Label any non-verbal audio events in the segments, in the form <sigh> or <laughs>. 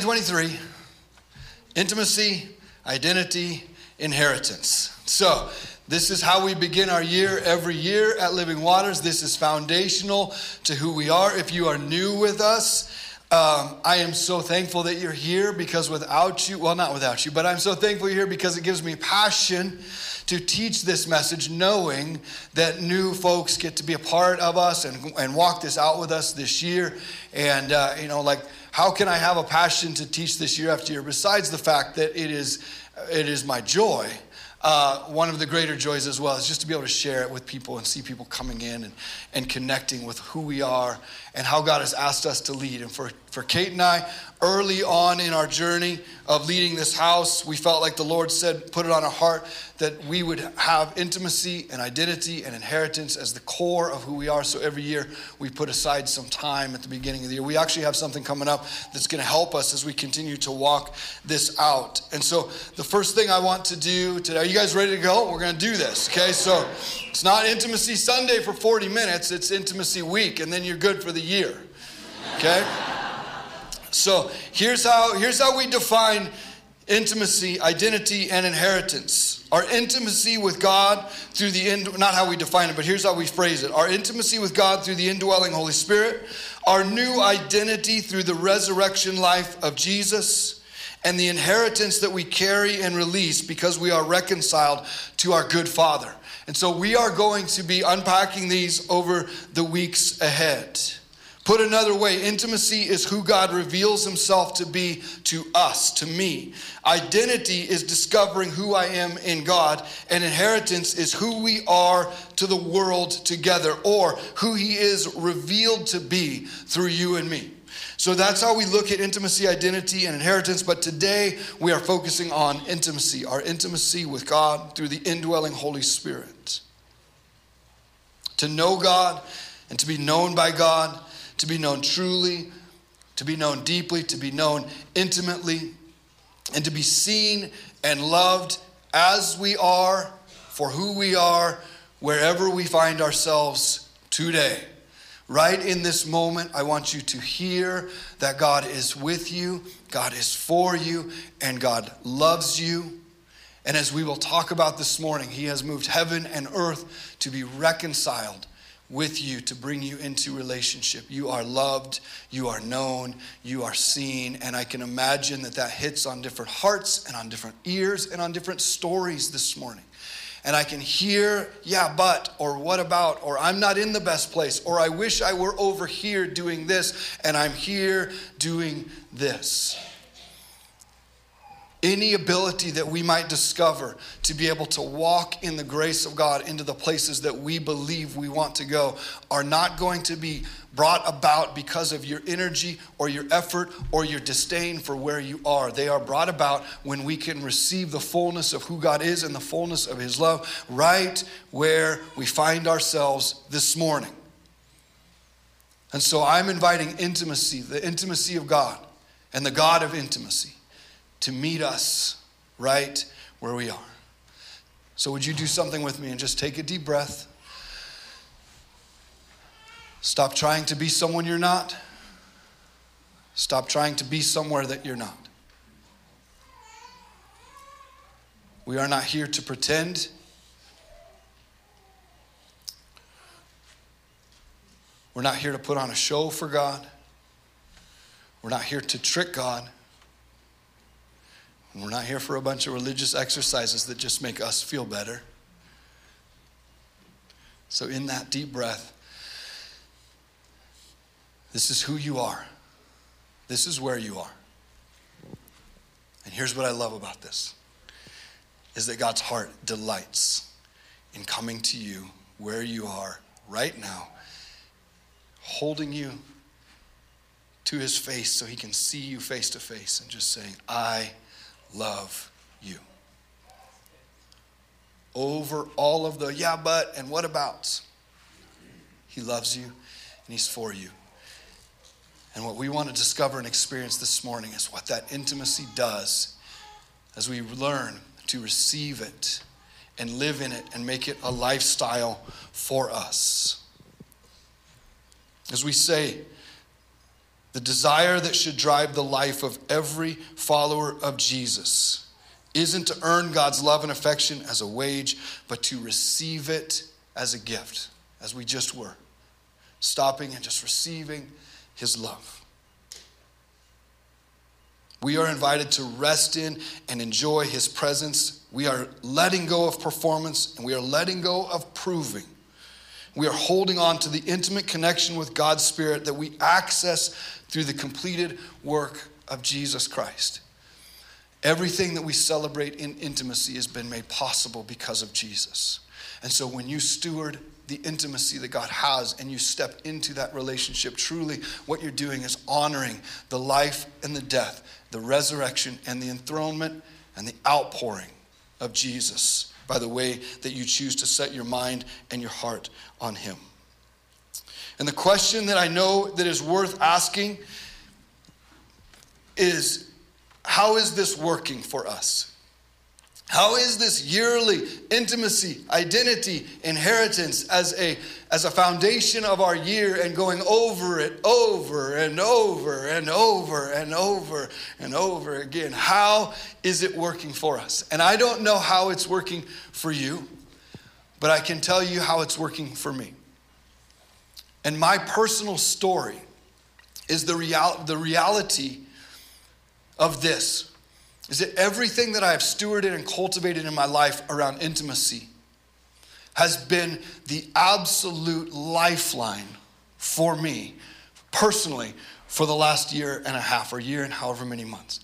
2023 intimacy, identity, inheritance. So, this is how we begin our year every year at Living Waters. This is foundational to who we are. If you are new with us, um, I am so thankful that you're here because without you, well, not without you, but I'm so thankful you're here because it gives me passion to teach this message, knowing that new folks get to be a part of us and, and walk this out with us this year. And, uh, you know, like, how can I have a passion to teach this year after year besides the fact that it is, it is my joy? Uh, one of the greater joys as well is just to be able to share it with people and see people coming in and, and connecting with who we are and how God has asked us to lead. And for, for Kate and I, early on in our journey of leading this house, we felt like the Lord said, put it on our heart that we would have intimacy and identity and inheritance as the core of who we are. So every year we put aside some time at the beginning of the year. We actually have something coming up that's going to help us as we continue to walk this out. And so the first thing I want to do today, are you guys ready to go? We're going to do this, okay? So it's not Intimacy Sunday for 40 minutes, it's Intimacy Week, and then you're good for the year, okay? So here's how, here's how we define intimacy, identity, and inheritance. Our intimacy with God through the, ind- not how we define it, but here's how we phrase it. Our intimacy with God through the indwelling Holy Spirit, our new identity through the resurrection life of Jesus, and the inheritance that we carry and release because we are reconciled to our good Father. And so we are going to be unpacking these over the weeks ahead. Put another way, intimacy is who God reveals himself to be to us, to me. Identity is discovering who I am in God, and inheritance is who we are to the world together, or who he is revealed to be through you and me. So that's how we look at intimacy, identity, and inheritance. But today we are focusing on intimacy, our intimacy with God through the indwelling Holy Spirit. To know God and to be known by God to be known truly, to be known deeply, to be known intimately, and to be seen and loved as we are, for who we are, wherever we find ourselves today. Right in this moment, I want you to hear that God is with you, God is for you, and God loves you. And as we will talk about this morning, He has moved heaven and earth to be reconciled with you to bring you into relationship. You are loved, you are known, you are seen, and I can imagine that that hits on different hearts and on different ears and on different stories this morning. And I can hear, yeah, but, or what about, or I'm not in the best place, or I wish I were over here doing this, and I'm here doing this any ability that we might discover to be able to walk in the grace of God into the places that we believe we want to go are not going to be brought about because of your energy or your effort or your disdain for where you are. They are brought about when we can receive the fullness of who God is and the fullness of His love right where we find ourselves this morning. And so I'm inviting intimacy, the intimacy of God and the God of intimacy to meet us right where we are. So, would you do something with me and just take a deep breath? Stop trying to be someone you're not. Stop trying to be somewhere that you're not. We are not here to pretend. We're not here to put on a show for God. We're not here to trick God. We're not here for a bunch of religious exercises that just make us feel better. So, in that deep breath, this is who you are. This is where you are. And here's what I love about this is that God's heart delights in coming to you where you are right now, holding you to his face so he can see you face to face and just saying, I love you. Over all of the yeah, but, and what abouts. He loves you and He's for you. And what we want to discover and experience this morning is what that intimacy does as we learn to receive it and live in it and make it a lifestyle for us. As we say, the desire that should drive the life of every follower of Jesus isn't to earn God's love and affection as a wage, but to receive it as a gift, as we just were. Stopping and just receiving His love. We are invited to rest in and enjoy His presence. We are letting go of performance and we are letting go of proving. We are holding on to the intimate connection with God's Spirit that we access through the completed work of Jesus Christ. Everything that we celebrate in intimacy has been made possible because of Jesus. And so when you steward the intimacy that God has and you step into that relationship, truly what you're doing is honoring the life and the death, the resurrection and the enthronement and the outpouring of Jesus by the way that you choose to set your mind and your heart on Him. And the question that I know that is worth asking is how is this working for us? How is this yearly intimacy, identity, inheritance as a, as a foundation of our year and going over it over and over and over and over and over again? How is it working for us? And I don't know how it's working for you, but I can tell you how it's working for me. And my personal story is the, real, the reality of this is that everything that I have stewarded and cultivated in my life around intimacy has been the absolute lifeline for me personally for the last year and a half or year and however many months.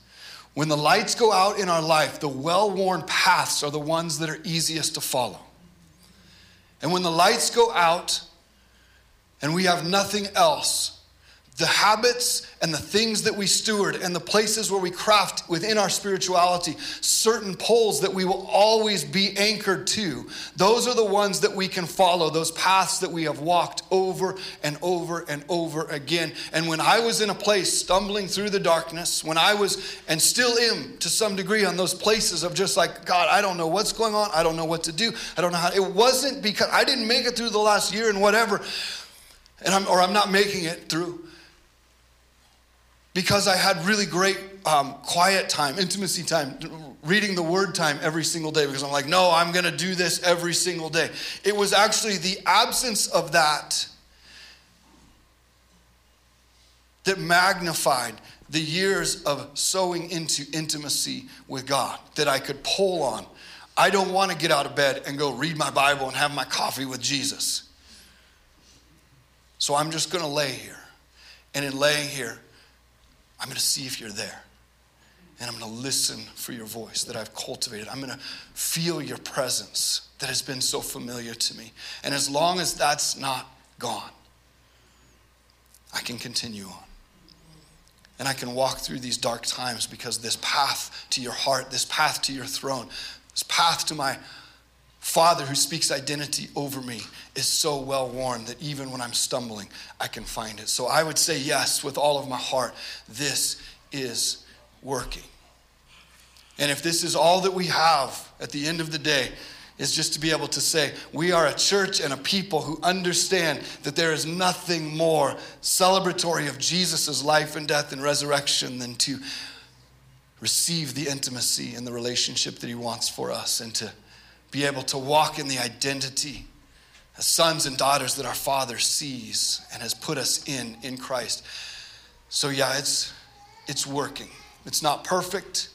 When the lights go out in our life, the well worn paths are the ones that are easiest to follow. And when the lights go out and we have nothing else, the habits and the things that we steward and the places where we craft within our spirituality certain poles that we will always be anchored to those are the ones that we can follow those paths that we have walked over and over and over again. And when i was in a place stumbling through the darkness when i was and still am to some degree on those places of just like god i don't know what's going on. I don't know what to do. I don't know how. It wasn't because i didn't make it through the last year and whatever and I'm, or i'm not making it through because I had really great um, quiet time, intimacy time, reading the word time every single day because I'm like, no, I'm going to do this every single day. It was actually the absence of that that magnified the years of sowing into intimacy with God that I could pull on. I don't want to get out of bed and go read my Bible and have my coffee with Jesus. So I'm just going to lay here. And in laying here, I'm going to see if you're there. And I'm going to listen for your voice that I've cultivated. I'm going to feel your presence that has been so familiar to me. And as long as that's not gone, I can continue on. And I can walk through these dark times because this path to your heart, this path to your throne, this path to my Father who speaks identity over me is so well worn that even when I'm stumbling, I can find it. So I would say yes with all of my heart. This is working. And if this is all that we have at the end of the day, is just to be able to say, we are a church and a people who understand that there is nothing more celebratory of Jesus' life and death and resurrection than to receive the intimacy and the relationship that he wants for us and to be able to walk in the identity as sons and daughters that our Father sees and has put us in in Christ. So yeah, it's it's working. It's not perfect.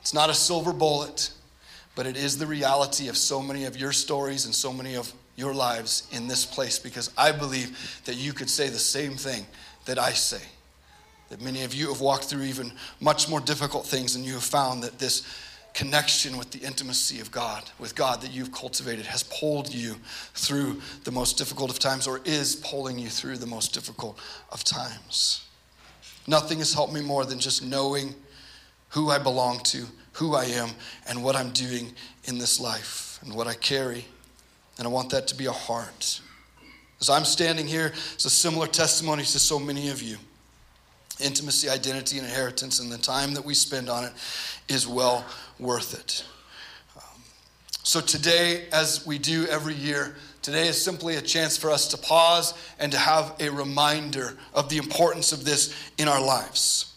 It's not a silver bullet, but it is the reality of so many of your stories and so many of your lives in this place because I believe that you could say the same thing that I say. That many of you have walked through even much more difficult things and you have found that this connection with the intimacy of God, with God that you've cultivated, has pulled you through the most difficult of times or is pulling you through the most difficult of times. Nothing has helped me more than just knowing who I belong to, who I am, and what I'm doing in this life and what I carry. And I want that to be a heart. As I'm standing here, it's a similar testimony to so many of you intimacy, identity, and inheritance, and the time that we spend on it is well worth it. Um, so, today, as we do every year, Today is simply a chance for us to pause and to have a reminder of the importance of this in our lives.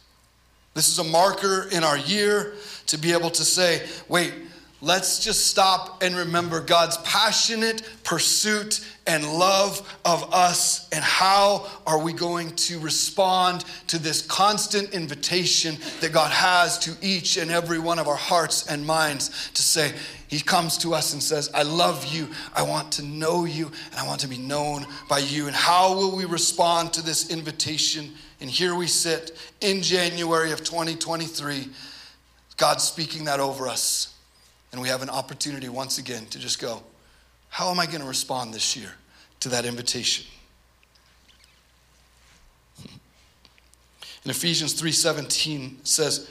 This is a marker in our year to be able to say, wait, let's just stop and remember God's passionate pursuit and love of us, and how are we going to respond to this constant invitation that God has to each and every one of our hearts and minds to say, He comes to us and says, I love you, I want to know you, and I want to be known by you. And how will we respond to this invitation? And here we sit in January of 2023, God speaking that over us. And we have an opportunity once again to just go, how am I going to respond this year to that invitation? In Ephesians 3:17 says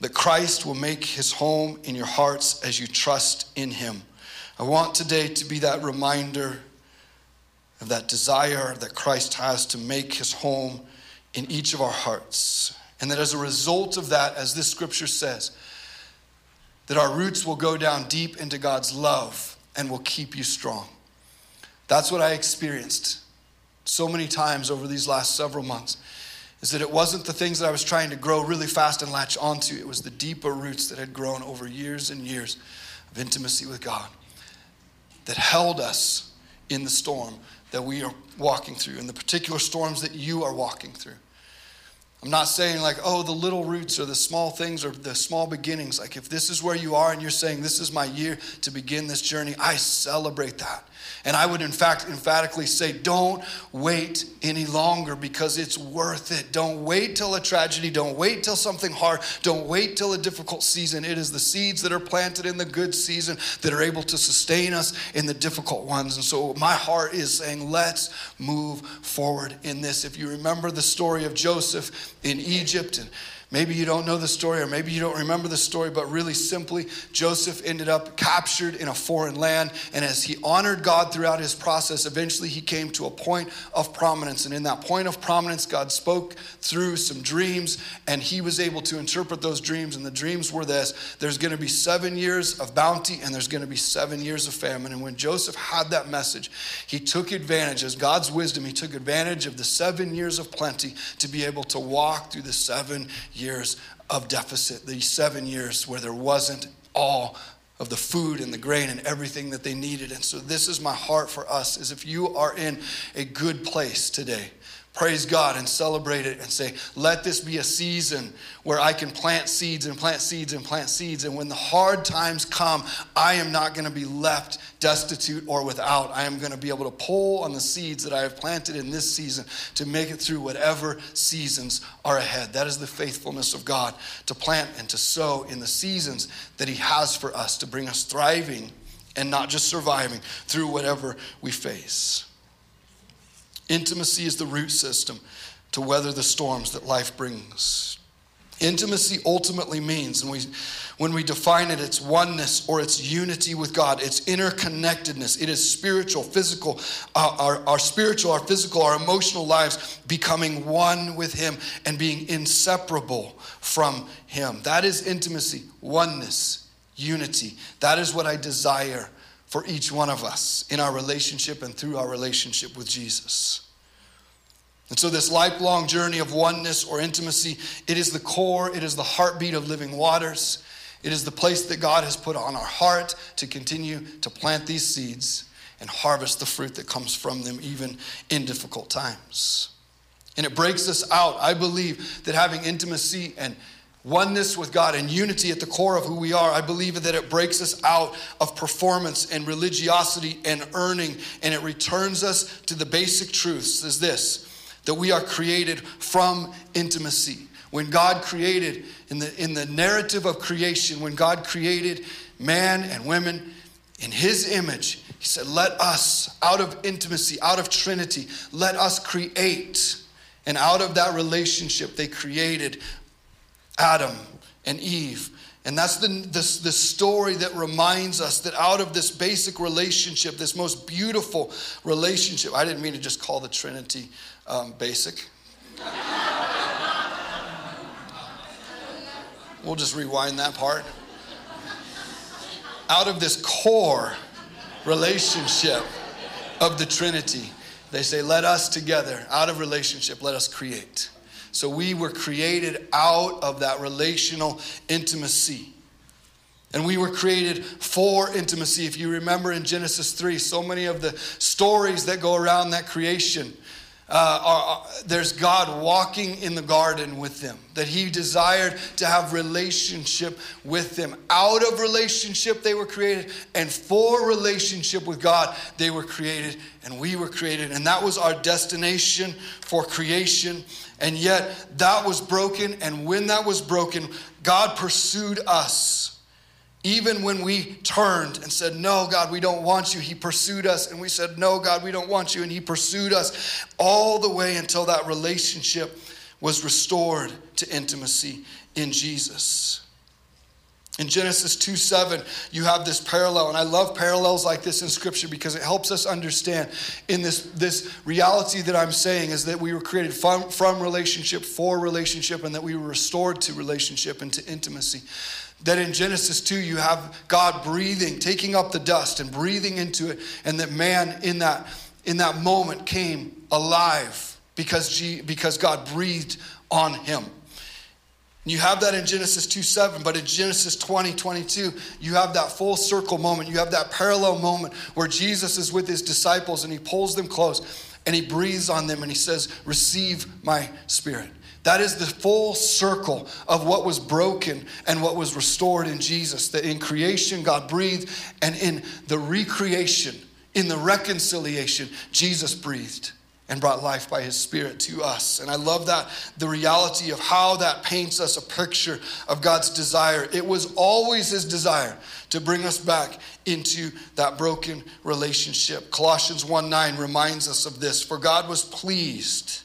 that Christ will make his home in your hearts as you trust in him. I want today to be that reminder of that desire that Christ has to make his home in each of our hearts. And that as a result of that, as this scripture says, that our roots will go down deep into God's love and will keep you strong. That's what I experienced so many times over these last several months. Is that it wasn't the things that I was trying to grow really fast and latch onto, it was the deeper roots that had grown over years and years of intimacy with God that held us in the storm that we are walking through, in the particular storms that you are walking through. I'm not saying like, oh, the little roots or the small things or the small beginnings. Like, if this is where you are and you're saying, this is my year to begin this journey, I celebrate that. And I would, in fact, emphatically say, don't wait any longer because it's worth it. Don't wait till a tragedy. Don't wait till something hard. Don't wait till a difficult season. It is the seeds that are planted in the good season that are able to sustain us in the difficult ones. And so my heart is saying, let's move forward in this. If you remember the story of Joseph in Egypt and Maybe you don't know the story, or maybe you don't remember the story, but really simply, Joseph ended up captured in a foreign land. And as he honored God throughout his process, eventually he came to a point of prominence. And in that point of prominence, God spoke through some dreams, and he was able to interpret those dreams. And the dreams were this there's going to be seven years of bounty, and there's going to be seven years of famine. And when Joseph had that message, he took advantage, as God's wisdom, he took advantage of the seven years of plenty to be able to walk through the seven years of deficit, these seven years where there wasn't all of the food and the grain and everything that they needed. And so this is my heart for us is if you are in a good place today, praise God and celebrate it and say, let this be a season where I can plant seeds and plant seeds and plant seeds. And when the hard times come, I am not going to be left destitute or without. I am going to be able to pull on the seeds that I have planted in this season to make it through whatever seasons are ahead. That is the faithfulness of God to plant and to sow in the seasons that He has for us to bring us thriving and not just surviving through whatever we face. Intimacy is the root system to weather the storms that life brings. Intimacy ultimately means, and we, when we define it, it's oneness or it's unity with God. It's interconnectedness. It is spiritual, physical, uh, our, our spiritual, our physical, our emotional lives becoming one with Him and being inseparable from Him. That is intimacy, oneness, unity. That is what I desire for each one of us in our relationship and through our relationship with Jesus. And so, this lifelong journey of oneness or intimacy, it is the core, it is the heartbeat of living waters. It is the place that God has put on our heart to continue to plant these seeds and harvest the fruit that comes from them, even in difficult times. And it breaks us out. I believe that having intimacy and oneness with God and unity at the core of who we are, I believe that it breaks us out of performance and religiosity and earning, and it returns us to the basic truths is this that we are created from intimacy. When God created, in the, in the narrative of creation, when God created man and women in his image, he said, Let us, out of intimacy, out of Trinity, let us create. And out of that relationship, they created Adam and Eve. And that's the, the, story that reminds us that out of this basic relationship, this most beautiful relationship, I didn't mean to just call the Trinity um, basic. <laughs> we'll just rewind that part. Out of this core relationship of the Trinity. They say, let us together, out of relationship, let us create. So we were created out of that relational intimacy. And we were created for intimacy. If you remember in Genesis 3, so many of the stories that go around that creation uh, are, there's God walking in the garden with them, that He desired to have relationship with them. Out of relationship, they were created, and for relationship with God, they were created, and we were created. And that was our destination for creation. And yet, that was broken, and when that was broken, God pursued us even when we turned and said, No, God, we don't want you, He pursued us. And we said, No, God, we don't want you. And He pursued us all the way until that relationship was restored to intimacy in Jesus. In Genesis 2 7, you have this parallel, and I love parallels like this in Scripture because it helps us understand in this, this reality that I'm saying is that we were created from, from relationship for relationship and that we were restored to relationship and to intimacy that in Genesis 2 you have God breathing, taking up the dust and breathing into it, and that man in that in that moment came alive because, G, because God breathed on him. You have that in Genesis 2 7, but in Genesis 20 22, you have that full circle moment. You have that parallel moment where Jesus is with his disciples and he pulls them close and he breathes on them and he says, Receive my spirit. That is the full circle of what was broken and what was restored in Jesus. That in creation, God breathed, and in the recreation, in the reconciliation, Jesus breathed and brought life by his spirit to us. And I love that the reality of how that paints us a picture of God's desire. It was always his desire to bring us back into that broken relationship. Colossians 1 9 reminds us of this. For God was pleased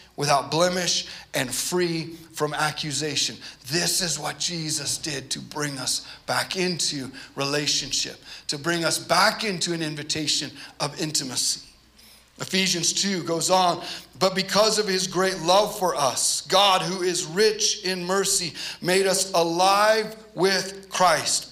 without blemish and free from accusation. This is what Jesus did to bring us back into relationship, to bring us back into an invitation of intimacy. Ephesians 2 goes on, but because of his great love for us, God, who is rich in mercy, made us alive with Christ,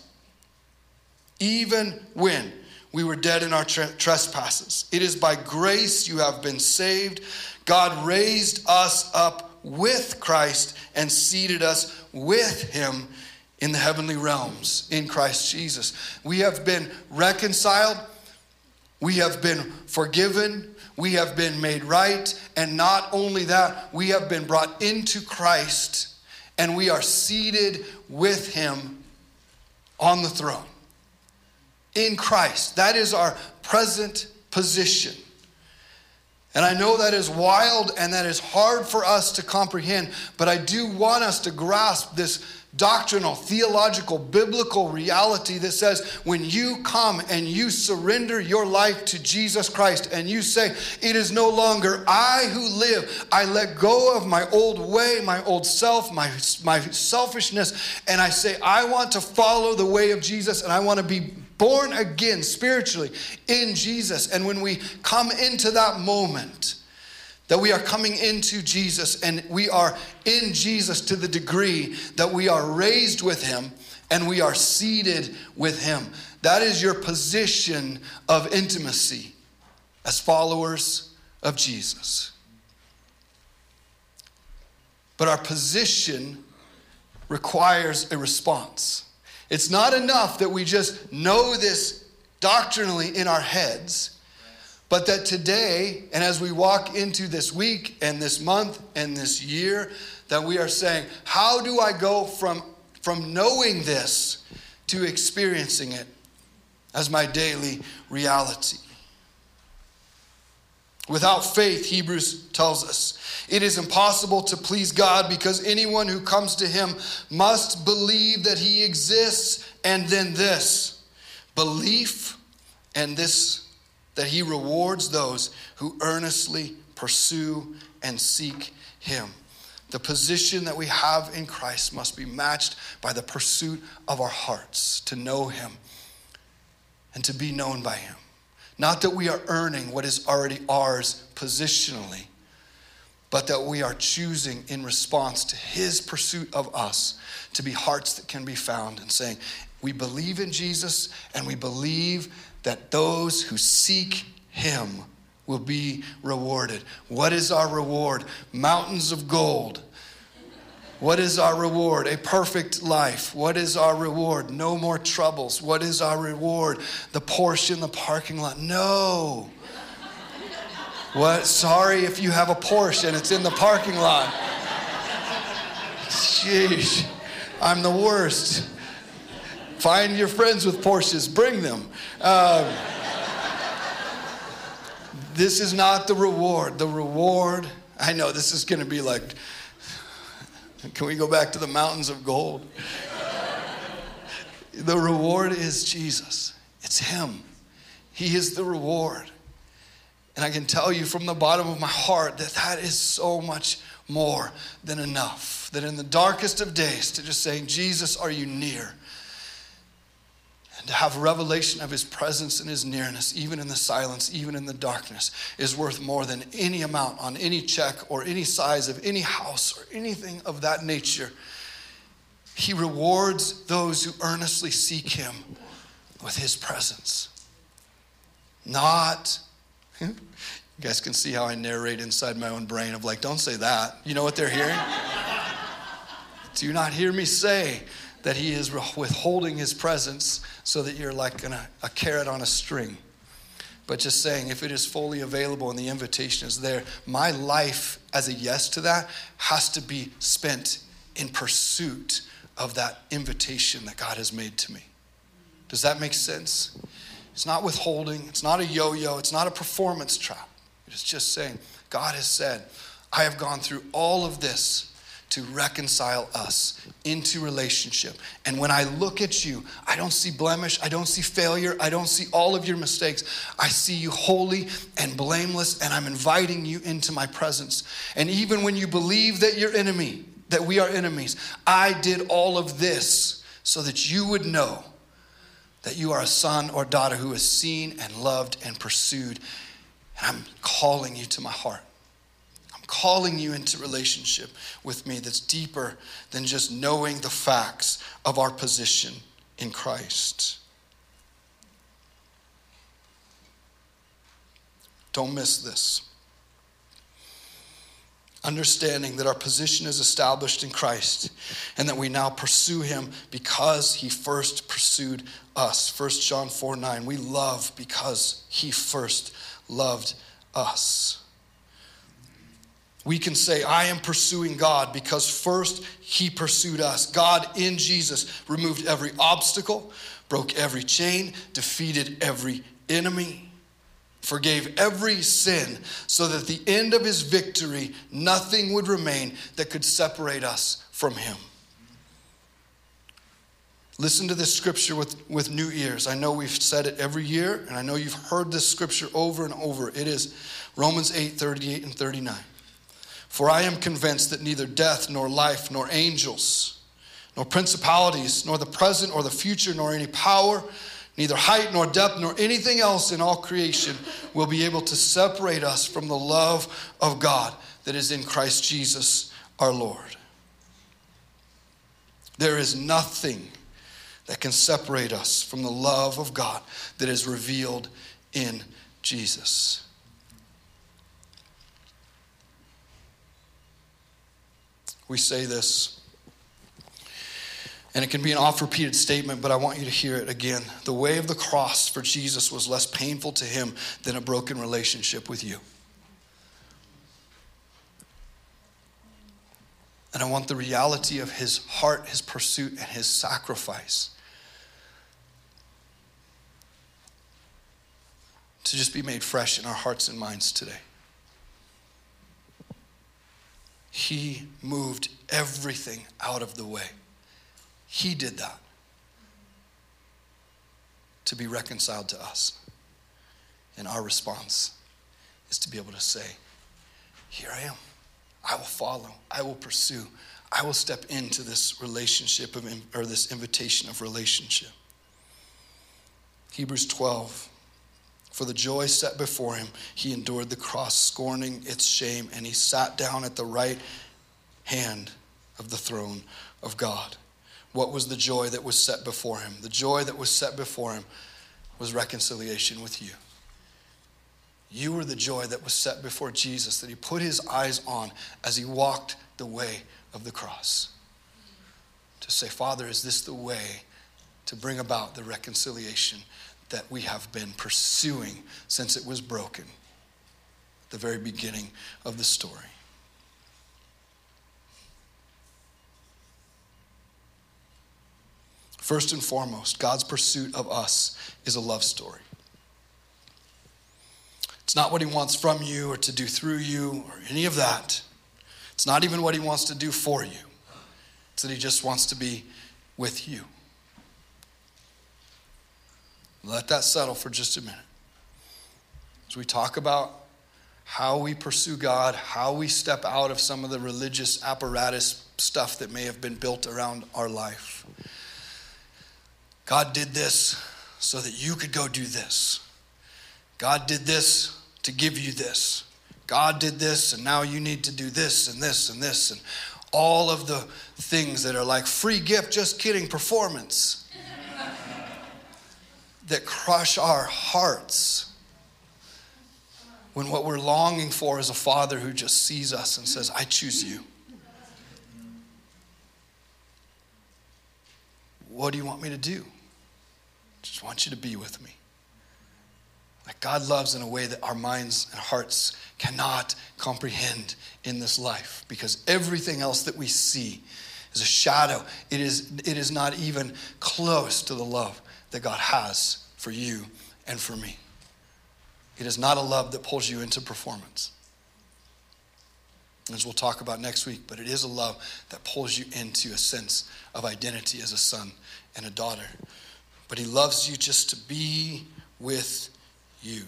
even when we were dead in our trespasses. It is by grace you have been saved God raised us up with Christ and seated us with him in the heavenly realms in Christ Jesus. We have been reconciled, we have been forgiven, we have been made right, and not only that, we have been brought into Christ and we are seated with him on the throne. In Christ. That is our present position. And I know that is wild and that is hard for us to comprehend, but I do want us to grasp this doctrinal, theological, biblical reality that says when you come and you surrender your life to Jesus Christ and you say, It is no longer I who live, I let go of my old way, my old self, my, my selfishness, and I say, I want to follow the way of Jesus and I want to be born again spiritually in Jesus. And when we come into that moment, that we are coming into Jesus and we are in Jesus to the degree that we are raised with Him and we are seated with Him. That is your position of intimacy as followers of Jesus. But our position requires a response. It's not enough that we just know this doctrinally in our heads, but that today, and as we walk into this week and this month and this year, that we are saying, how do I go from, from knowing this to experiencing it as my daily reality? Without faith, Hebrews tells us, it is impossible to please God because anyone who comes to him must believe that he exists and then this belief and this that he rewards those who earnestly pursue and seek him. The position that we have in Christ must be matched by the pursuit of our hearts to know him and to be known by him. Not that we are earning what is already ours positionally, but that we are choosing in response to his pursuit of us to be hearts that can be found and saying, We believe in Jesus and we believe that those who seek him will be rewarded. What is our reward? Mountains of gold. What is our reward? A perfect life. What is our reward? No more troubles. What is our reward? The Porsche in the parking lot. No. What? Sorry if you have a Porsche and it's in the parking lot. Sheesh. I'm the worst. Find your friends with Porsches, bring them. Um, this is not the reward. The reward, I know this is going to be like, can we go back to the mountains of gold? the reward is Jesus, it's Him. He is the reward. And I can tell you from the bottom of my heart that that is so much more than enough. That in the darkest of days, to just saying, Jesus, are you near? To have revelation of his presence and his nearness, even in the silence, even in the darkness, is worth more than any amount on any check or any size of any house or anything of that nature. He rewards those who earnestly seek him with his presence. Not, <laughs> you guys can see how I narrate inside my own brain of like, don't say that. You know what they're hearing? <laughs> Do you not hear me say that he is <laughs> withholding his presence so that you're like a, a carrot on a string. But just saying, if it is fully available and the invitation is there, my life as a yes to that has to be spent in pursuit of that invitation that God has made to me. Does that make sense? It's not withholding, it's not a yo yo, it's not a performance trap. It's just saying, God has said, I have gone through all of this to reconcile us into relationship. And when I look at you, I don't see blemish, I don't see failure, I don't see all of your mistakes. I see you holy and blameless, and I'm inviting you into my presence. And even when you believe that you're enemy, that we are enemies, I did all of this so that you would know that you are a son or daughter who is seen and loved and pursued. And I'm calling you to my heart calling you into relationship with me that's deeper than just knowing the facts of our position in Christ. Don't miss this. Understanding that our position is established in Christ and that we now pursue him because he first pursued us. 1 John 4 9. We love because he first loved us we can say, I am pursuing God because first He pursued us. God in Jesus removed every obstacle, broke every chain, defeated every enemy, forgave every sin, so that at the end of His victory, nothing would remain that could separate us from Him. Listen to this scripture with, with new ears. I know we've said it every year, and I know you've heard this scripture over and over. It is Romans 8 38 and 39. For I am convinced that neither death, nor life, nor angels, nor principalities, nor the present or the future, nor any power, neither height nor depth, nor anything else in all creation will be able to separate us from the love of God that is in Christ Jesus our Lord. There is nothing that can separate us from the love of God that is revealed in Jesus. We say this. And it can be an oft repeated statement, but I want you to hear it again. The way of the cross for Jesus was less painful to him than a broken relationship with you. And I want the reality of his heart, his pursuit, and his sacrifice to just be made fresh in our hearts and minds today. He moved everything out of the way. He did that to be reconciled to us. And our response is to be able to say, Here I am. I will follow. I will pursue. I will step into this relationship of, or this invitation of relationship. Hebrews 12. For the joy set before him, he endured the cross, scorning its shame, and he sat down at the right hand of the throne of God. What was the joy that was set before him? The joy that was set before him was reconciliation with you. You were the joy that was set before Jesus, that he put his eyes on as he walked the way of the cross. To say, Father, is this the way to bring about the reconciliation that we have been pursuing since it was broken? The very beginning of the story. First and foremost, God's pursuit of us is a love story. It's not what He wants from you or to do through you or any of that. It's not even what He wants to do for you. It's that He just wants to be with you. Let that settle for just a minute. As we talk about how we pursue God, how we step out of some of the religious apparatus stuff that may have been built around our life. God did this so that you could go do this. God did this to give you this. God did this, and now you need to do this and this and this, and all of the things that are like free gift, just kidding, performance that crush our hearts when what we're longing for is a father who just sees us and says, I choose you. What do you want me to do? Just want you to be with me. Like God loves in a way that our minds and hearts cannot comprehend in this life because everything else that we see is a shadow. It is, it is not even close to the love that God has for you and for me. It is not a love that pulls you into performance. As we'll talk about next week, but it is a love that pulls you into a sense of identity as a son and a daughter but He loves you just to be with you.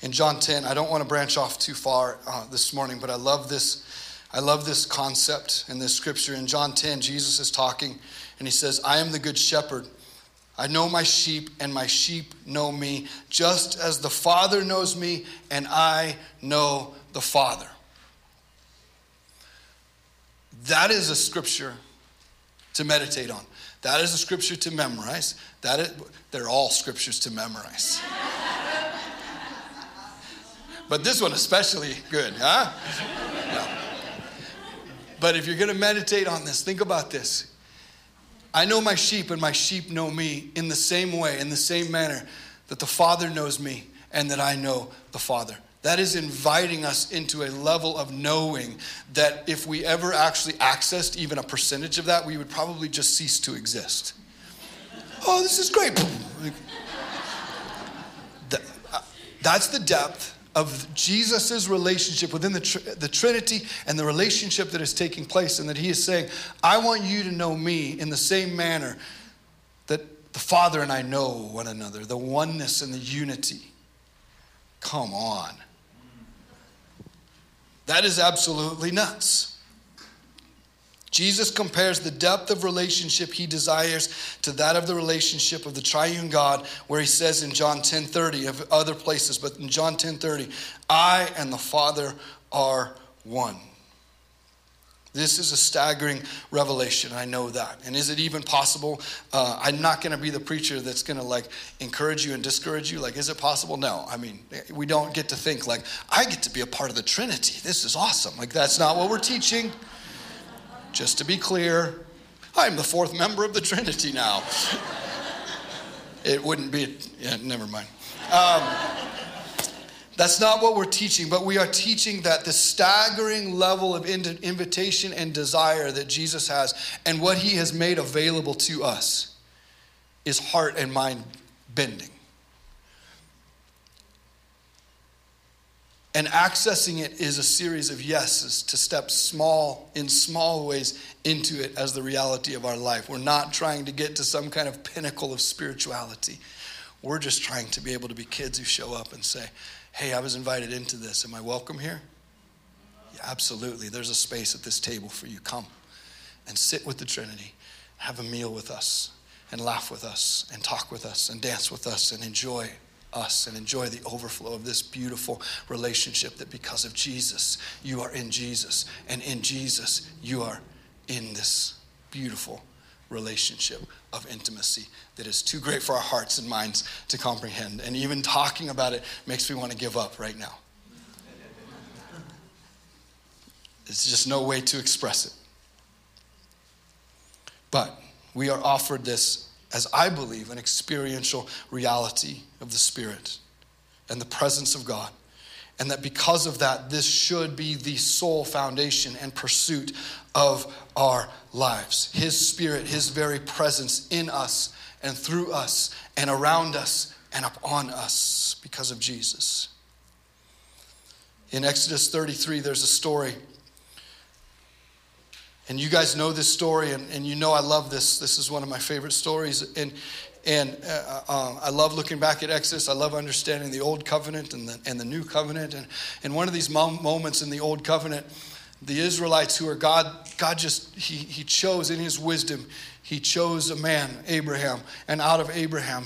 In John 10, I don't want to branch off too far uh, this morning, but I love this. I love this concept in this scripture. In John 10, Jesus is talking and he says, I am the good shepherd. I know my sheep, and my sheep know me, just as the Father knows me, and I know the Father. That is a scripture to meditate on. That is a scripture to memorize. That is, they're all scriptures to memorize. <laughs> but this one especially good, huh? But if you're going to meditate on this, think about this. I know my sheep, and my sheep know me in the same way, in the same manner that the Father knows me and that I know the Father. That is inviting us into a level of knowing that if we ever actually accessed even a percentage of that, we would probably just cease to exist. Oh, this is great. Uh, that's the depth of Jesus' relationship within the, the Trinity and the relationship that is taking place, and that He is saying, I want you to know me in the same manner that the Father and I know one another, the oneness and the unity. Come on. That is absolutely nuts. Jesus compares the depth of relationship he desires to that of the relationship of the triune God, where he says in John 10 30, of other places, but in John 10 30, I and the Father are one. This is a staggering revelation. I know that. And is it even possible? Uh, I'm not going to be the preacher that's going to like encourage you and discourage you. Like, is it possible? No. I mean, we don't get to think like, I get to be a part of the Trinity. This is awesome. Like, that's not what we're teaching. Just to be clear, I'm the fourth member of the Trinity now. it wouldn't be, yeah, never mind. Um, that's not what we're teaching, but we are teaching that the staggering level of invitation and desire that Jesus has and what he has made available to us is heart and mind bending. And accessing it is a series of yeses to step small, in small ways, into it as the reality of our life. We're not trying to get to some kind of pinnacle of spirituality. We're just trying to be able to be kids who show up and say, Hey, I was invited into this. Am I welcome here? Yeah, absolutely. There's a space at this table for you. Come and sit with the Trinity, have a meal with us, and laugh with us, and talk with us, and dance with us, and enjoy us and enjoy the overflow of this beautiful relationship that because of Jesus, you are in Jesus, and in Jesus, you are in this beautiful relationship of intimacy that is too great for our hearts and minds to comprehend. And even talking about it makes me want to give up right now. There's just no way to express it. But we are offered this, as I believe, an experiential reality of the Spirit and the presence of God. And that because of that, this should be the sole foundation and pursuit of our lives. His Spirit, His very presence in us and through us and around us and upon us because of Jesus. In Exodus 33, there's a story and you guys know this story, and, and you know I love this. This is one of my favorite stories. And, and uh, uh, I love looking back at Exodus. I love understanding the Old Covenant and the, and the New Covenant. And, and one of these moments in the Old Covenant, the Israelites who are God, God just, he, he chose in his wisdom, he chose a man, Abraham, and out of Abraham,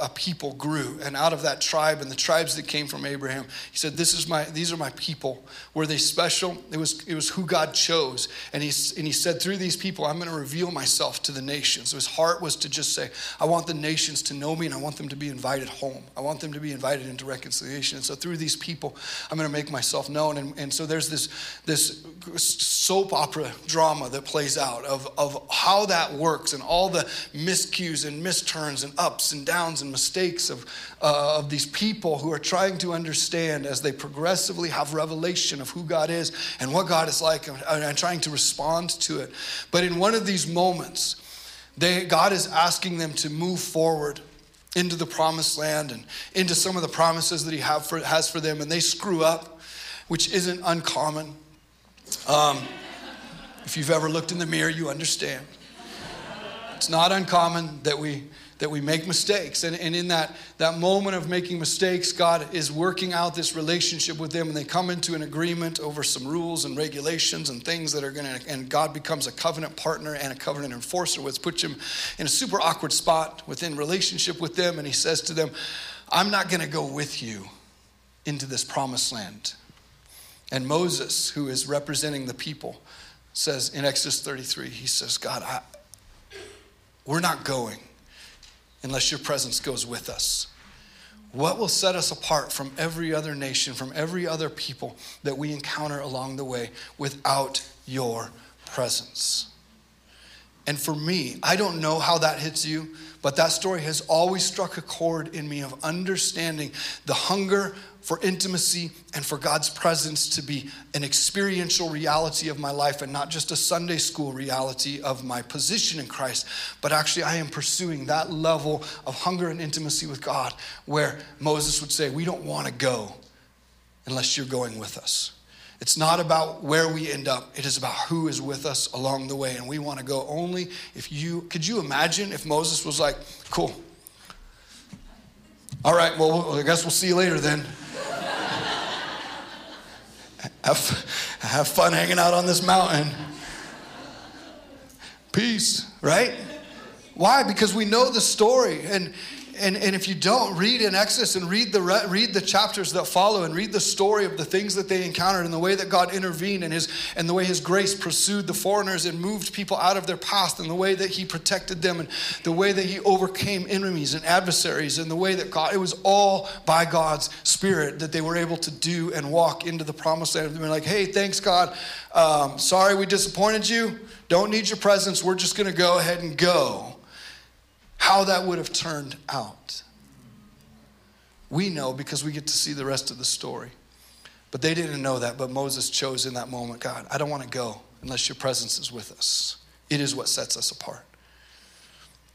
a people grew. And out of that tribe and the tribes that came from Abraham, he said, "This is my, these are my people. Were they special? It was, it was who God chose." And he, and he said, "Through these people, I'm going to reveal myself to the nations." So his heart was to just say, "I want the nations to know me, and I want them to be invited home. I want them to be invited into reconciliation." And so through these people, I'm going to make myself known. And, and so there's this this soap opera drama that plays out of of how that works works and all the miscues and misturns and ups and downs and mistakes of, uh, of these people who are trying to understand as they progressively have revelation of who God is and what God is like and, and trying to respond to it. But in one of these moments, they, God is asking them to move forward into the promised land and into some of the promises that He for, has for them, and they screw up, which isn't uncommon. Um, if you've ever looked in the mirror, you understand. It's not uncommon that we that we make mistakes. And, and in that, that moment of making mistakes, God is working out this relationship with them, and they come into an agreement over some rules and regulations and things that are going to, and God becomes a covenant partner and a covenant enforcer, which puts him in a super awkward spot within relationship with them. And he says to them, I'm not going to go with you into this promised land. And Moses, who is representing the people, says in Exodus 33, he says, God, I, we're not going unless your presence goes with us. What will set us apart from every other nation, from every other people that we encounter along the way without your presence? And for me, I don't know how that hits you, but that story has always struck a chord in me of understanding the hunger for intimacy and for God's presence to be an experiential reality of my life and not just a Sunday school reality of my position in Christ, but actually I am pursuing that level of hunger and intimacy with God where Moses would say, We don't want to go unless you're going with us. It's not about where we end up. It is about who is with us along the way. And we want to go only if you, could you imagine if Moses was like, cool. All right, well, I guess we'll see you later then have, have fun hanging out on this mountain. Peace, right? Why? Because we know the story. And and, and if you don't read in Exodus and read the, read the chapters that follow and read the story of the things that they encountered and the way that God intervened and, his, and the way His grace pursued the foreigners and moved people out of their past and the way that He protected them and the way that He overcame enemies and adversaries and the way that God, it was all by God's Spirit that they were able to do and walk into the promised land. They're like, hey, thanks, God. Um, sorry we disappointed you. Don't need your presence. We're just going to go ahead and go how that would have turned out. We know because we get to see the rest of the story. But they didn't know that, but Moses chose in that moment God, I don't want to go unless your presence is with us. It is what sets us apart.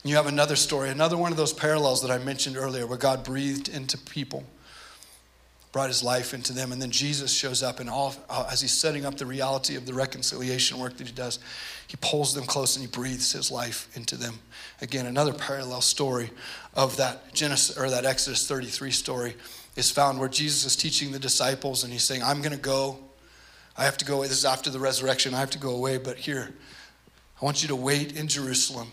You have another story, another one of those parallels that I mentioned earlier where God breathed into people brought his life into them. And then Jesus shows up, and all, uh, as he's setting up the reality of the reconciliation work that he does, he pulls them close and he breathes his life into them. Again, another parallel story of that Genesis or that Exodus 33 story is found where Jesus is teaching the disciples, and he's saying, "I'm going to go. I have to go away. This is after the resurrection. I have to go away, but here, I want you to wait in Jerusalem.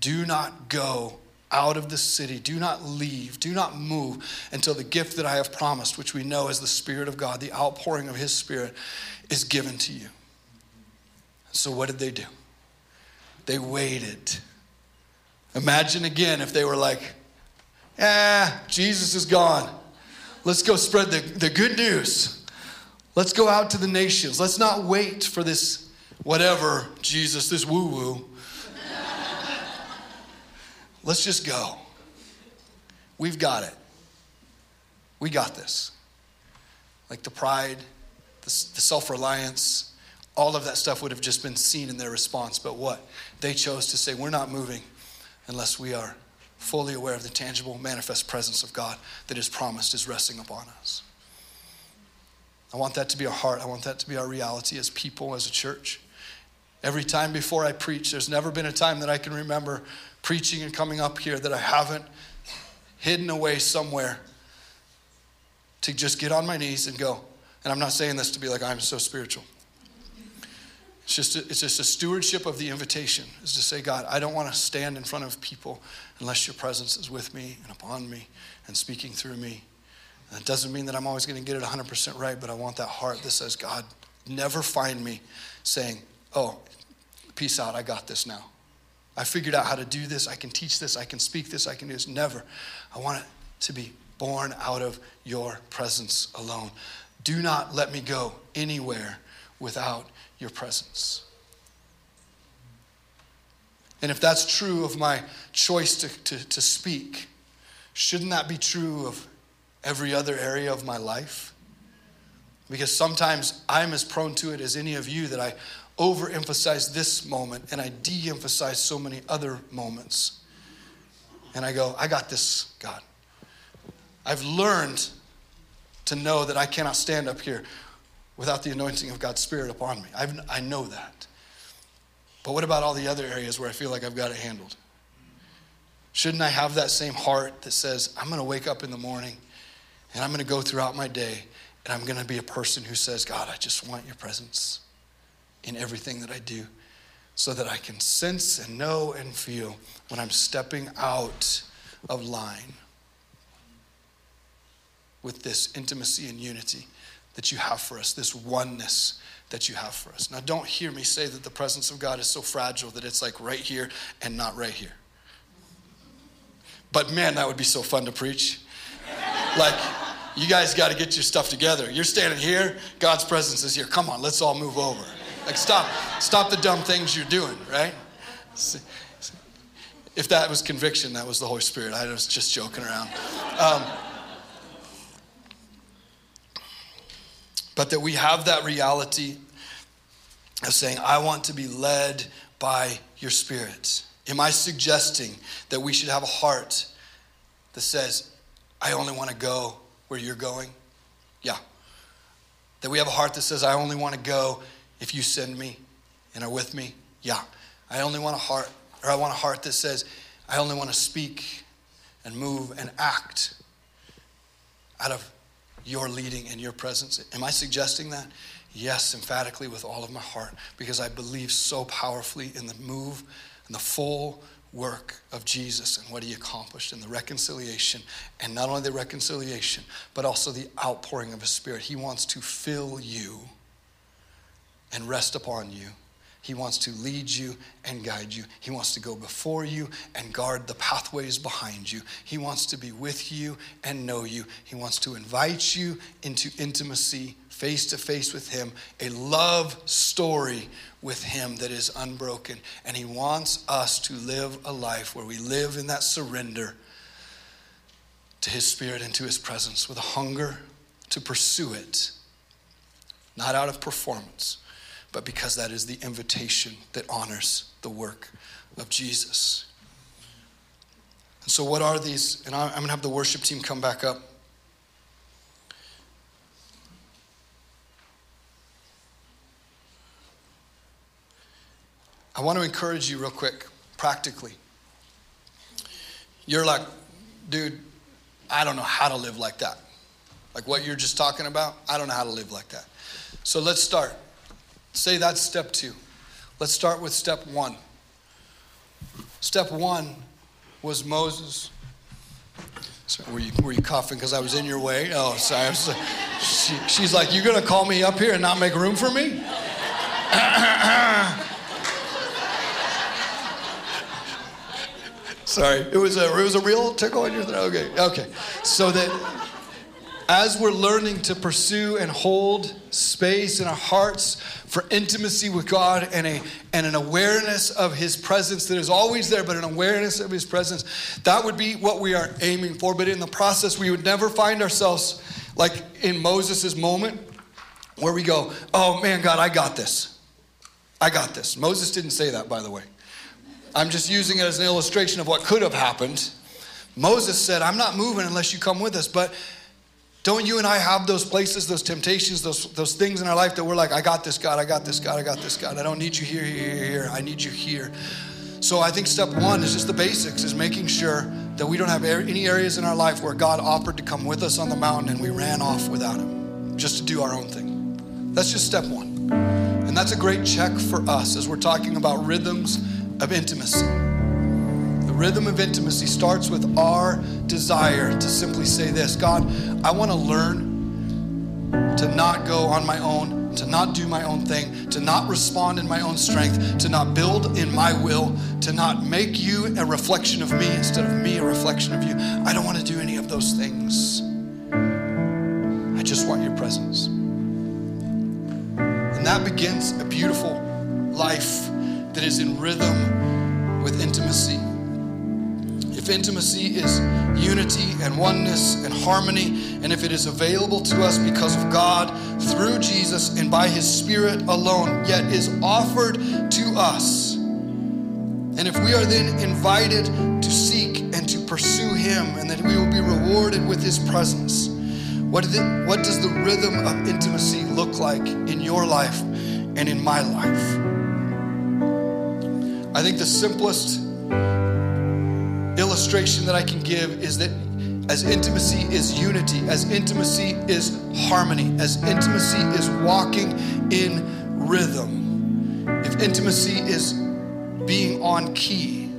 Do not go out of the city. Do not leave. Do not move until the gift that I have promised, which we know is the Spirit of God, the outpouring of His Spirit, is given to you. So, what did they do? They waited. Imagine again if they were like, ah, Jesus is gone. Let's go spread the, the good news. Let's go out to the nations. Let's not wait for this whatever, Jesus, this woo woo. Let's just go. We've got it. We got this. Like the pride, the, the self reliance, all of that stuff would have just been seen in their response. But what? They chose to say, We're not moving unless we are fully aware of the tangible, manifest presence of God that is promised is resting upon us. I want that to be our heart. I want that to be our reality as people, as a church. Every time before I preach, there's never been a time that I can remember preaching and coming up here that I haven't hidden away somewhere to just get on my knees and go. And I'm not saying this to be like I'm so spiritual. It's just a, it's just a stewardship of the invitation is to say, God, I don't want to stand in front of people unless your presence is with me and upon me and speaking through me. And it doesn't mean that I'm always going to get it 100% right, but I want that heart that says, God, never find me saying, oh, peace out, I got this now. I figured out how to do this. I can teach this. I can speak this. I can do this. Never. I want it to be born out of your presence alone. Do not let me go anywhere without your presence. And if that's true of my choice to, to, to speak, shouldn't that be true of every other area of my life? Because sometimes I'm as prone to it as any of you that I overemphasize this moment and I de emphasize so many other moments. And I go, I got this, God. I've learned to know that I cannot stand up here without the anointing of God's Spirit upon me. I've, I know that. But what about all the other areas where I feel like I've got it handled? Shouldn't I have that same heart that says, I'm going to wake up in the morning and I'm going to go throughout my day and I'm going to be a person who says, God, I just want your presence in everything that I do so that I can sense and know and feel when I'm stepping out of line with this intimacy and unity that you have for us, this oneness that you have for us. Now, don't hear me say that the presence of God is so fragile that it's like right here and not right here. But man, that would be so fun to preach. Like, you guys got to get your stuff together. You're standing here, God's presence is here. Come on, let's all move over. Like, stop, stop the dumb things you're doing, right? If that was conviction, that was the Holy Spirit. I was just joking around. Um, but that we have that reality of saying, I want to be led by your Spirit. Am I suggesting that we should have a heart that says, I only want to go where you're going? Yeah. That we have a heart that says, I only want to go if you send me and are with me? Yeah. I only want a heart, or I want a heart that says, I only want to speak and move and act out of your leading and your presence. Am I suggesting that? Yes, emphatically with all of my heart, because I believe so powerfully in the move and the full work of Jesus and what he accomplished in the reconciliation, and not only the reconciliation, but also the outpouring of his spirit. He wants to fill you and rest upon you. He wants to lead you and guide you. He wants to go before you and guard the pathways behind you. He wants to be with you and know you. He wants to invite you into intimacy, face to face with Him, a love story with Him that is unbroken. And He wants us to live a life where we live in that surrender to His Spirit and to His presence with a hunger to pursue it, not out of performance but because that is the invitation that honors the work of Jesus. And so, what are these? And I'm going to have the worship team come back up. I want to encourage you, real quick, practically. You're like, dude, I don't know how to live like that. Like what you're just talking about, I don't know how to live like that. So let's start. Say that's step two. Let's start with step one. Step one was Moses. So were you, were you coughing because I was in your way? Oh, sorry. So, she, she's like, You're to call me up here and not make room for me? <coughs> sorry. It was, a, it was a real tickle in your throat? Okay. Okay. So that as we're learning to pursue and hold space in our hearts for intimacy with God and, a, and an awareness of His presence that is always there, but an awareness of His presence, that would be what we are aiming for. But in the process, we would never find ourselves like in Moses' moment where we go, oh man, God, I got this. I got this. Moses didn't say that, by the way. I'm just using it as an illustration of what could have happened. Moses said, I'm not moving unless you come with us. But don't you and I have those places, those temptations, those, those things in our life that we're like, I got this, God, I got this, God, I got this, God. I don't need you here, here, here, here. I need you here. So I think step one is just the basics, is making sure that we don't have any areas in our life where God offered to come with us on the mountain and we ran off without Him, just to do our own thing. That's just step one. And that's a great check for us as we're talking about rhythms of intimacy rhythm of intimacy starts with our desire to simply say this God, I want to learn to not go on my own, to not do my own thing, to not respond in my own strength, to not build in my will, to not make you a reflection of me instead of me a reflection of you. I don't want to do any of those things. I just want your presence. And that begins a beautiful life that is in rhythm with intimacy. If intimacy is unity and oneness and harmony, and if it is available to us because of God through Jesus and by His Spirit alone, yet is offered to us. And if we are then invited to seek and to pursue Him, and that we will be rewarded with His presence, what, it, what does the rhythm of intimacy look like in your life and in my life? I think the simplest illustration that I can give is that as intimacy is unity, as intimacy is harmony, as intimacy is walking in rhythm, if intimacy is being on key,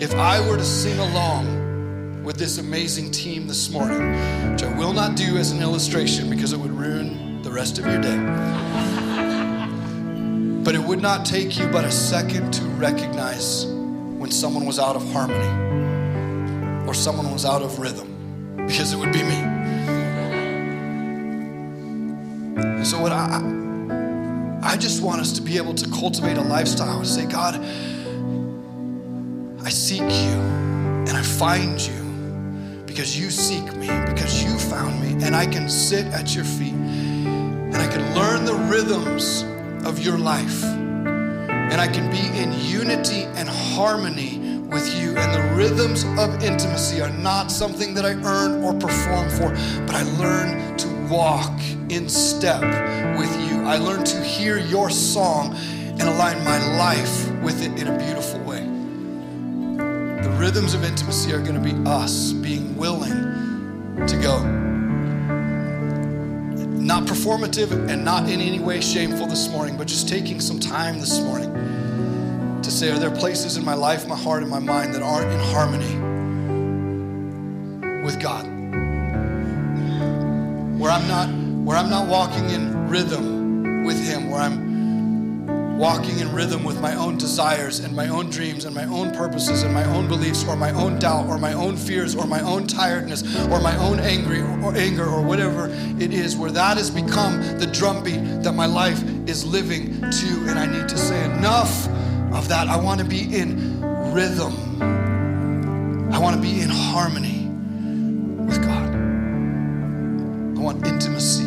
if I were to sing along with this amazing team this morning, which I will not do as an illustration because it would ruin the rest of your day. But it would not take you but a second to recognize when someone was out of harmony or someone was out of rhythm because it would be me. And so what I I just want us to be able to cultivate a lifestyle and say, God, I seek you and I find you because you seek me, because you found me, and I can sit at your feet and I can learn the rhythms of your life. And I can be in unity and harmony with you. And the rhythms of intimacy are not something that I earn or perform for, but I learn to walk in step with you. I learn to hear your song and align my life with it in a beautiful way. The rhythms of intimacy are going to be us being willing to go. Not performative and not in any way shameful this morning, but just taking some time this morning to say, are there places in my life, my heart, and my mind that aren't in harmony with God? Where I'm not, where I'm not walking in rhythm with Him, where I'm walking in rhythm with my own desires and my own dreams and my own purposes and my own beliefs or my own doubt or my own fears or my own tiredness or my own angry or anger or whatever it is where that has become the drumbeat that my life is living to and I need to say enough of that. I want to be in rhythm. I want to be in harmony with God. I want intimacy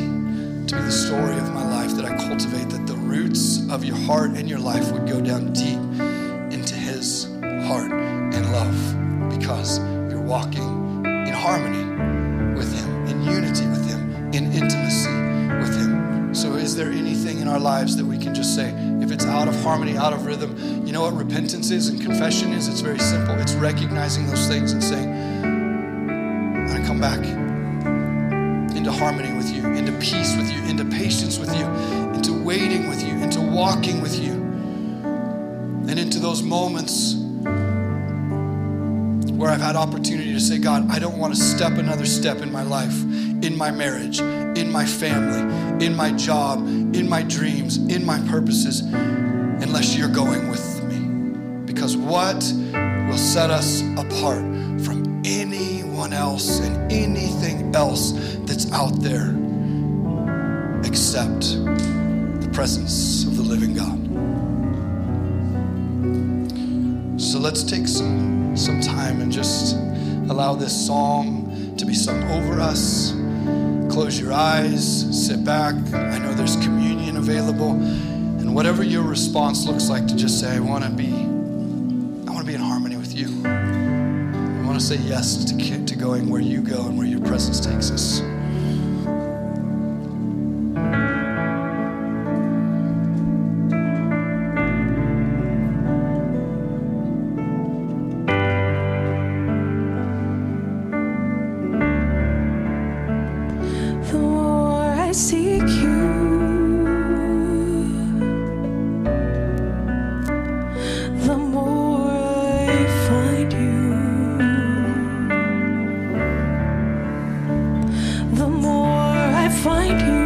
to be the story of my life that I cultivate, that the roots of your heart and your life would go down deep into His heart and love because you're walking in harmony with Him, in unity with Him, in intimacy with Him. So, is there anything in our lives that we can just say, if it's out of harmony, out of rhythm, you know what repentance is and confession is? It's very simple. It's recognizing those things and saying, to come back into harmony with you, into peace with you, into patience with you, into waiting with you, into walking with you, and into those moments where I've had opportunity to say, God, I don't want to step another step in my life, in my marriage, in my family, in my job, in my dreams, in my purposes, unless you're going with me. Because what will set us apart from anyone else and anything else that's out there except the presence of the living God? So let's take some, some time and just allow this song to be sung over us. Close your eyes, sit back. I know there's communion available. And whatever your response looks like to just say, I want to be, I want to be in harmony with you. I want to say yes to, to going where you go and where your presence takes us. Find you,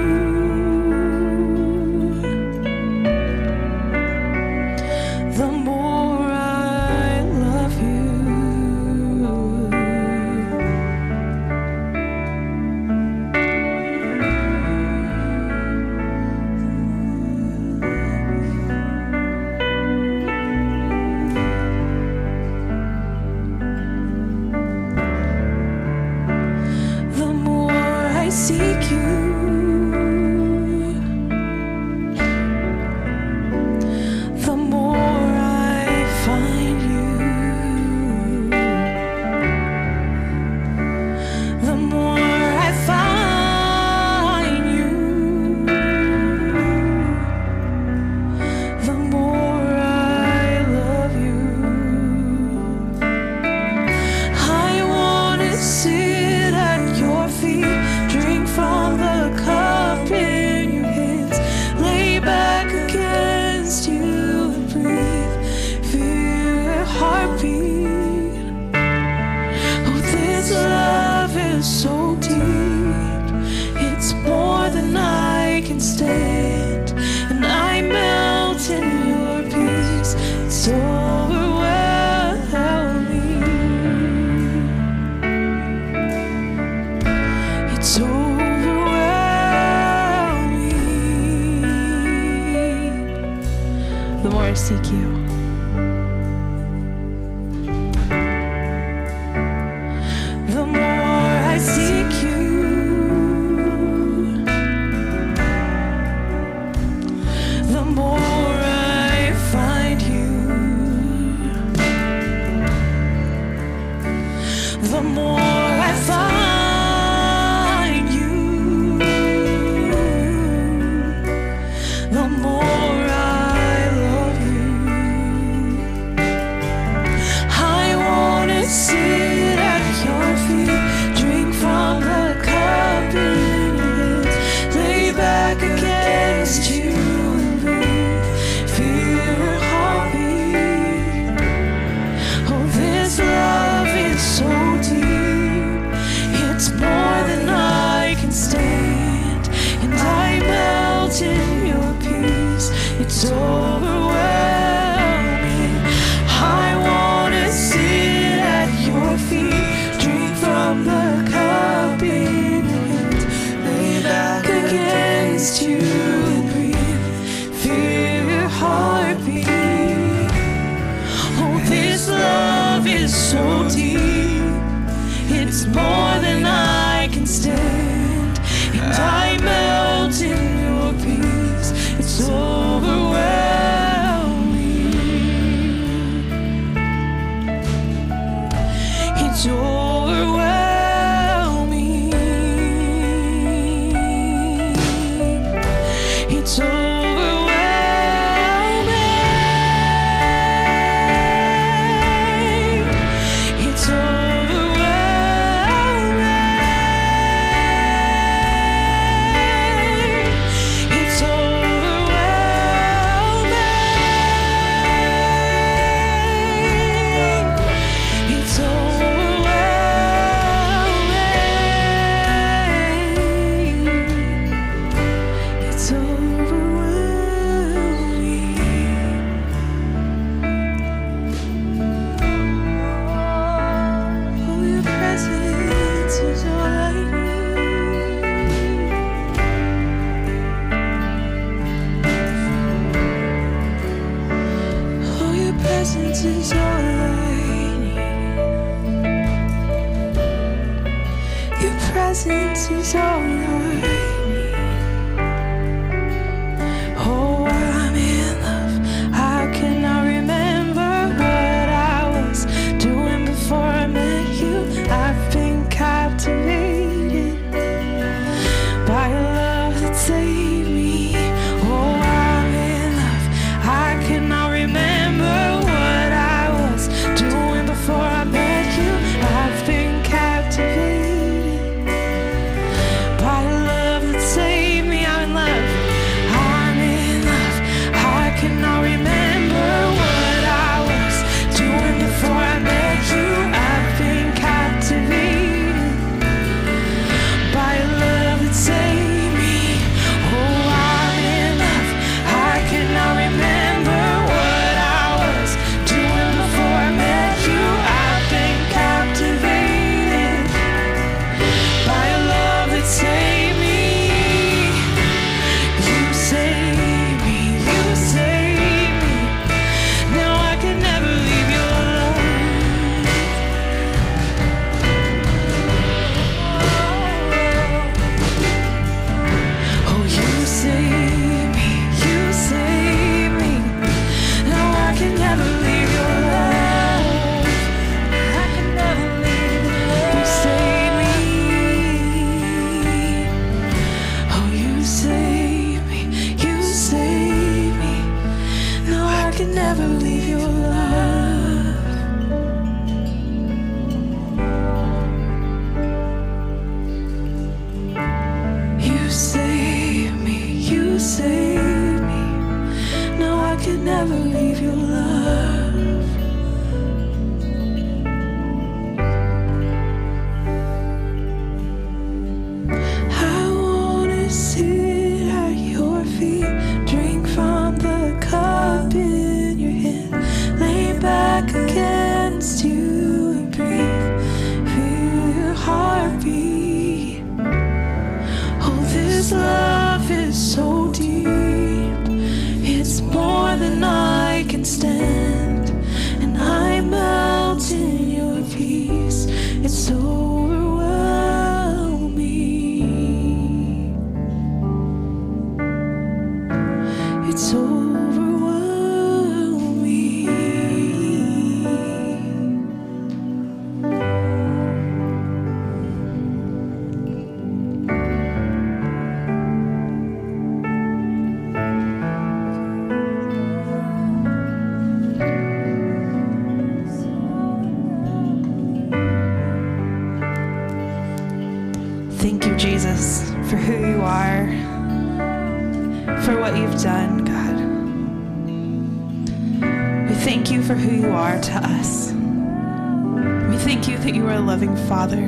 Father.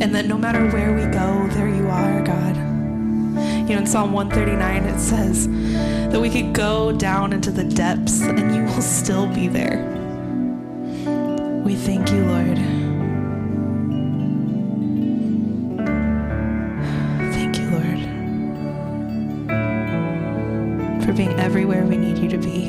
And that no matter where we go, there you are, God. You know, in Psalm 139, it says that we could go down into the depths and you will still be there. We thank you, Lord. Thank you, Lord, for being everywhere we need you to be.